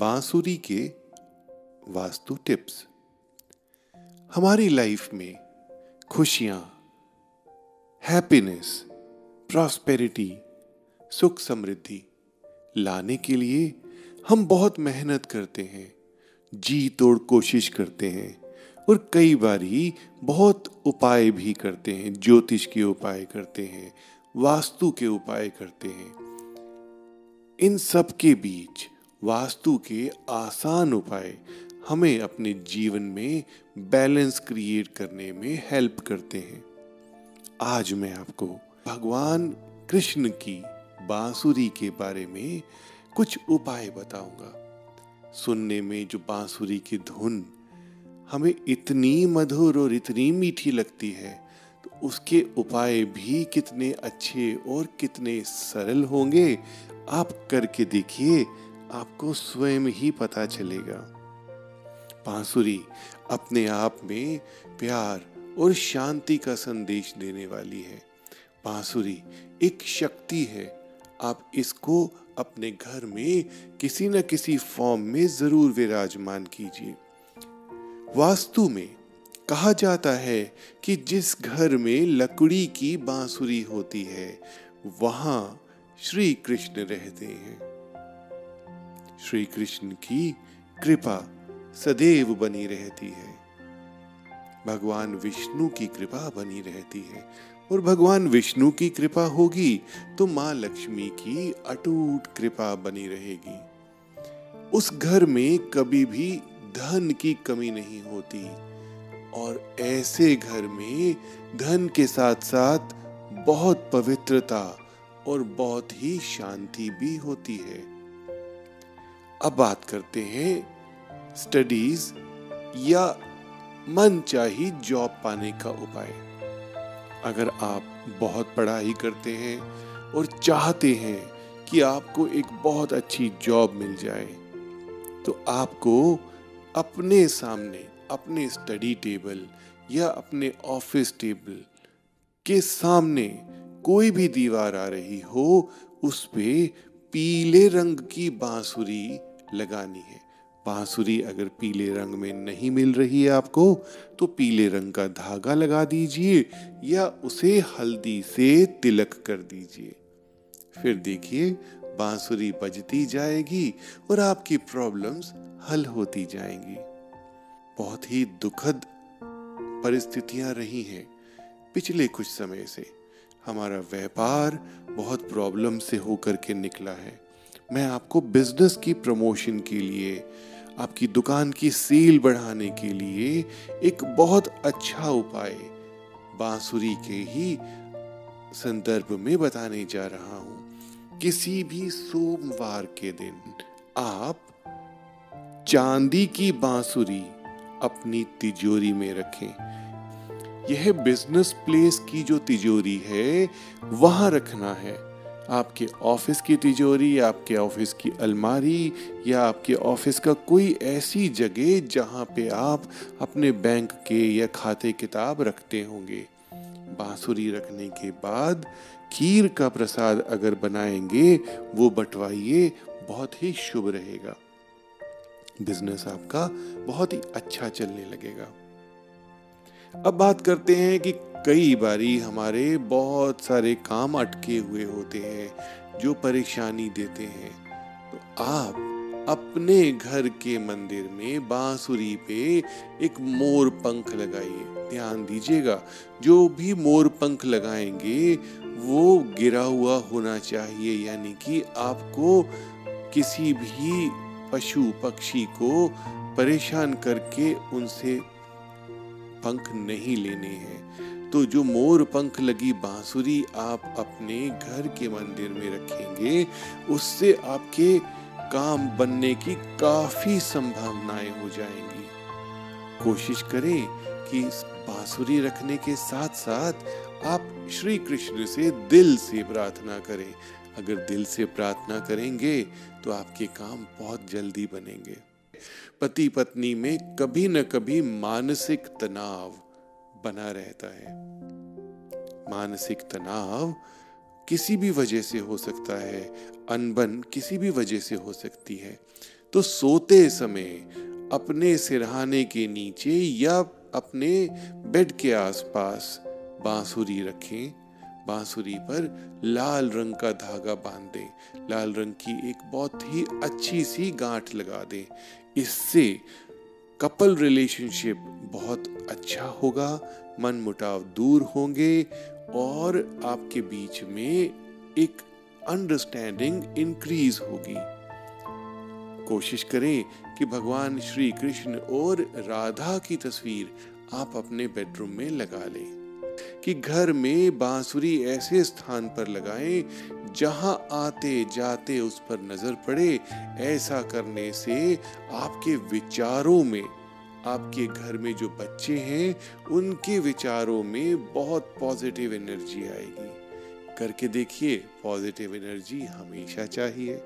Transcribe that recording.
बांसुरी के वास्तु टिप्स। हमारी लाइफ में खुशियाँ हैप्पीनेस प्रॉस्पेरिटी सुख समृद्धि लाने के लिए हम बहुत मेहनत करते हैं जी तोड़ कोशिश करते हैं और कई बार ही बहुत उपाय भी करते हैं, ज्योतिष के उपाय करते हैं, वास्तु के उपाय करते हैं। इन सब के बीच वास्तु के आसान उपाय हमें अपने जीवन में बैलेंस क्रिएट करने में हेल्प करते हैं। आज मैं आपको भगवान कृष्ण की बांसुरी के बारे में कुछ उपाय बताऊँगा। सुनने में जो बांसुरी की धुन हमें इतनी मधुर और इतनी मीठी लगती है तो उसके उपाय भी कितने अच्छे और कितने सरल होंगे, आप करके देखिए। आपको स्वयं ही पता चलेगा। बांसुरी अपने आप में प्यार और शांति का संदेश देने वाली है। बांसुरी एक शक्ति है। आप इसको अपने घर में किसी न किसी फॉर्म में ज़रूर विराजमान कीजिए। वास्तु में कहा जाता है कि जिस घर में लकड़ी की बांसुरी होती है, वहाँ श्री कृष्ण रहते हैं। श्री कृष्ण की कृपा सदैव बनी रहती है। भगवान विष्णु की कृपा बनी रहती है और भगवान विष्णु की कृपा होगी तो माँ लक्ष्मी की अटूट कृपा बनी रहेगी। उस घर में कभी भी धन की कमी नहीं होती और ऐसे घर में धन के साथ साथ बहुत पवित्रता और बहुत ही शांति भी होती है। अब बात करते हैं स्टडीज़ या मन चाही जॉब पाने का उपाय। अगर आप बहुत पढ़ाई करते हैं और चाहते हैं कि आपको एक बहुत अच्छी जॉब मिल जाए तो आपको अपने सामने, अपने स्टडी टेबल या अपने ऑफ़िस टेबल के सामने कोई भी दीवार आ रही हो, उस पे पीले रंग की बांसुरी लगानी है। बांसुरी अगर पीले रंग में नहीं मिल रही है आपको तो पीले रंग का धागा लगा दीजिए या उसे हल्दी से तिलक कर दीजिए। फिर देखिए, बांसुरी बजती जाएगी और आपकी प्रॉब्लम्स हल होती जाएँगी। बहुत ही दुखद परिस्थितियाँ रही हैं पिछले कुछ समय से। हमारा व्यापार बहुत प्रॉब्लम से होकर के निकला है। मैं आपको बिज़नेस की प्रमोशन के लिए, आपकी दुकान की सेल बढ़ाने के लिए एक बहुत अच्छा उपाय बांसुरी के ही संदर्भ में बताने जा रहा हूँ। किसी भी सोमवार के दिन आप चांदी की बांसुरी अपनी तिजोरी में रखें। यह बिज़नेस प्लेस की जो तिजोरी है, वहाँ रखना है। आपके ऑफ़िस की तिजोरी, आपके ऑफ़िस की अलमारी या आपके ऑफ़िस का कोई ऐसी जगह जहाँ पे आप अपने बैंक के या खाते किताब रखते होंगे। बांसुरी रखने के बाद खीर का प्रसाद अगर बनाएँगे, वो बंटवाइए, बहुत ही शुभ रहेगा। बिज़नेस आपका बहुत ही अच्छा चलने लगेगा। अब बात करते हैं कि कई बारी हमारे बहुत सारे काम अटके हुए होते हैं, जो परेशानी देते हैं। तो आप अपने घर के मंदिर में बांसुरी पे एक मोर पंख लगाइए। ध्यान दीजिएगा, जो भी मोर पंख लगाएँगे, वो गिरा हुआ होना चाहिए। यानी कि आपको किसी भी पशु पक्षी को परेशान करके उनसे पंख नहीं लेने हैं। तो जो मोर पंख लगी बांसुरी आप अपने घर के मंदिर में रखेंगे, उससे आपके काम बनने की काफ़ी संभावनाएँ हो जाएँगी। कोशिश करें कि बांसुरी रखने के साथ साथ आप श्री कृष्ण से दिल से प्रार्थना करें। अगर दिल से प्रार्थना करेंगे तो आपके काम बहुत जल्दी बनेंगे। पति पत्नी में कभी न कभी मानसिक तनाव बना रहता है। मानसिक तनाव किसी भी वजह से हो सकता है, अनबन किसी भी वजह से हो सकती है। तो सोते समय अपने सिरहाने के नीचे या अपने बेड के आसपास बांसुरी रखें। बांसुरी पर लाल रंग का धागा बाँध दें लाल रंग की एक बहुत ही अच्छी सी गांठ लगा दें। इससे कपल रिलेशनशिप बहुत अच्छा होगा, मन मुटाव दूर होंगे और आपके बीच में एक अंडरस्टैंडिंग इंक्रीज होगी। कोशिश करें कि भगवान श्री कृष्ण और राधा की तस्वीर आप अपने बेडरूम में लगा लें। कि घर में बांसुरी ऐसे स्थान पर लगाएँ, जहाँ आते जाते उस पर नज़र पड़े, ऐसा करने से आपके विचारों में, आपके घर में जो बच्चे हैं, उनके विचारों में बहुत पॉजिटिव एनर्जी आएगी। करके देखिए पॉजिटिव एनर्जी हमेशा चाहिए।